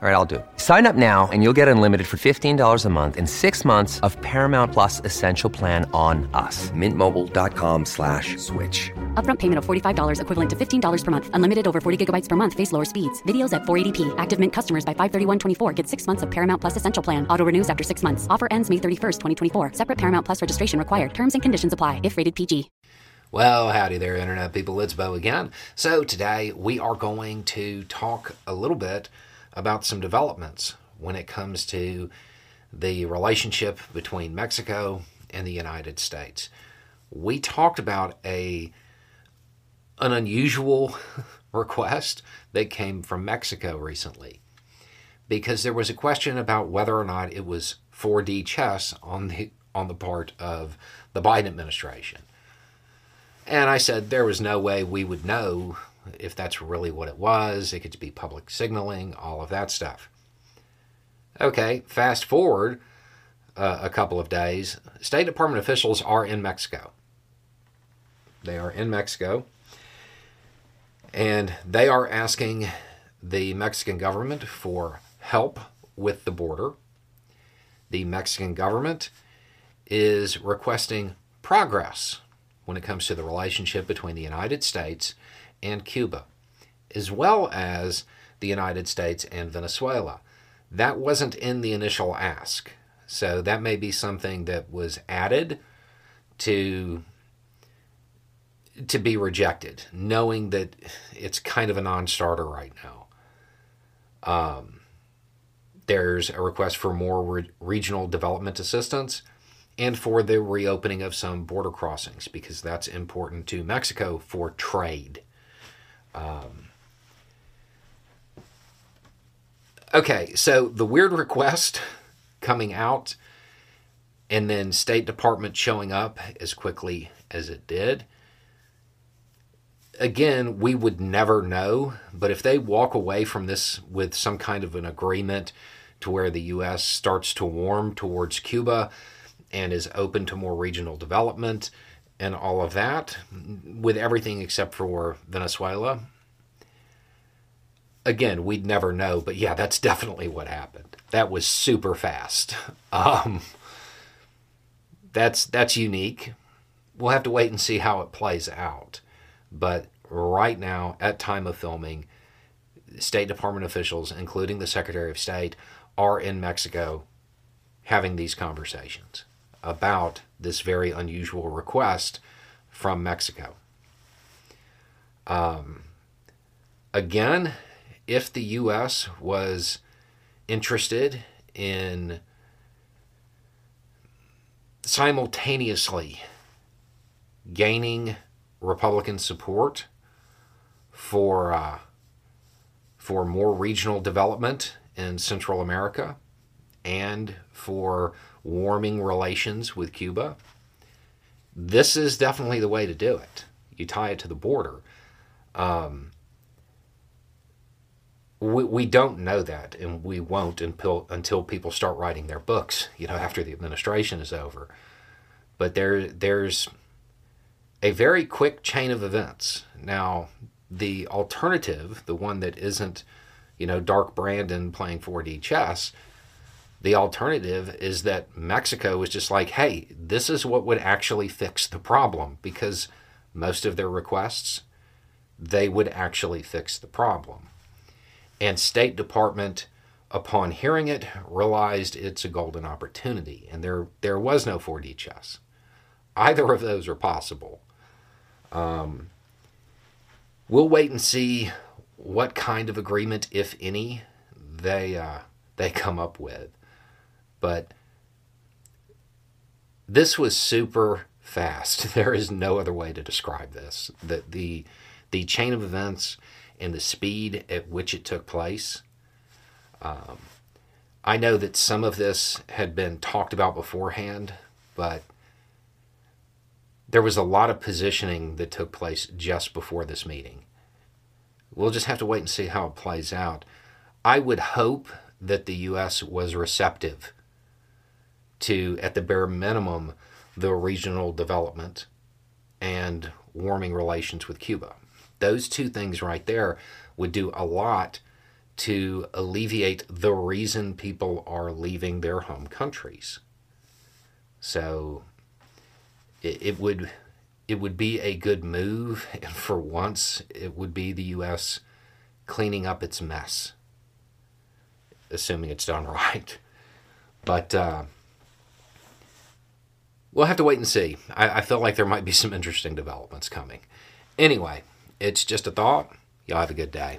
All right, I'll do it. Sign up now and you'll get unlimited for $15 a month and six months of Paramount Plus Essential Plan on us. Mintmobile.com slash switch. Upfront payment of $45 equivalent to $15 per month. Unlimited over 40 gigabytes per month. Face lower speeds. Videos at 480p. Active Mint customers by 531.24 get six months of Paramount Plus Essential Plan. Auto renews after six months. Offer ends May 31st, 2024. Separate Paramount Plus registration required. Terms and conditions apply if rated PG. Well, howdy there, Internet people. It's Beau again. So, today we are going to talk a little bit about some developments when it comes to the relationship between Mexico and the United States. We talked about a an unusual request that came from Mexico recently because there was a question about whether or not it was 4D chess on the on the part of the Biden administration. And I said there was no way we would know if that's really what it was. It could be public signaling, all of that stuff. Okay, fast forward uh, a couple of days. State Department officials are in Mexico. They are in Mexico. And they are asking the Mexican government for help with the border. The Mexican government is requesting progress when it comes to the relationship between the United States and Cuba, as well as the United States and Venezuela. That wasn't in the initial ask. So that may be something that was added to to be rejected, knowing that it's kind of a non-starter right now. Um, there's a request for more re- regional development assistance and for the reopening of some border crossings because that's important to Mexico for trade. Um, okay, so the weird request coming out and then State Department showing up as quickly as it did. Again, we would never know, but if they walk away from this with some kind of an agreement to where the U.S. starts to warm towards Cuba and is open to more regional development, and all of that, with everything except for Venezuela. Again, we'd never know, but yeah, that's definitely what happened. That was super fast. Um, that's that's unique. We'll have to wait and see how it plays out. But right now, at time of filming, State Department officials, including the Secretary of State, are in Mexico having these conversations about this very unusual request from Mexico. Um, again, if the U.S. was interested in simultaneously gaining Republican support for uh, for more regional development in Central America and for warming relations with Cuba, this is definitely the way to do it. You tie it to the border. Um, we, we don't know that, and we won't until until people start writing their books. You know, after the administration is over. But there there's a very quick chain of events. Now, the alternative, the one that isn't, you know, Dark Brandon playing 4D chess, the alternative is that Mexico is just like, hey, this is what would actually fix the problem because most of their requests, they would actually fix the problem. And State Department, upon hearing it, realized it's a golden opportunity, and there there was no 4D chess. Either of those are possible. Um, we'll wait and see what kind of agreement, if any, they uh, they come up with. But this was super fast. There is no other way to describe this. The the the chain of events and the speed at which it took place. Um, I know that some of this had been talked about beforehand, but there was a lot of positioning that took place just before this meeting. We'll just have to wait and see how it plays out. I would hope that the U.S. was receptive to, at the bare minimum, the regional development and warming relations with Cuba. Those two things right there would do a lot to alleviate the reason people are leaving their home countries. So it, it would it would be a good move, and for once, it would be the U.S. cleaning up its mess, assuming it's done right. But uh, we'll have to wait and see. I, I feel like there might be some interesting developments coming. Anyway, it's just a thought. Y'all have a good day.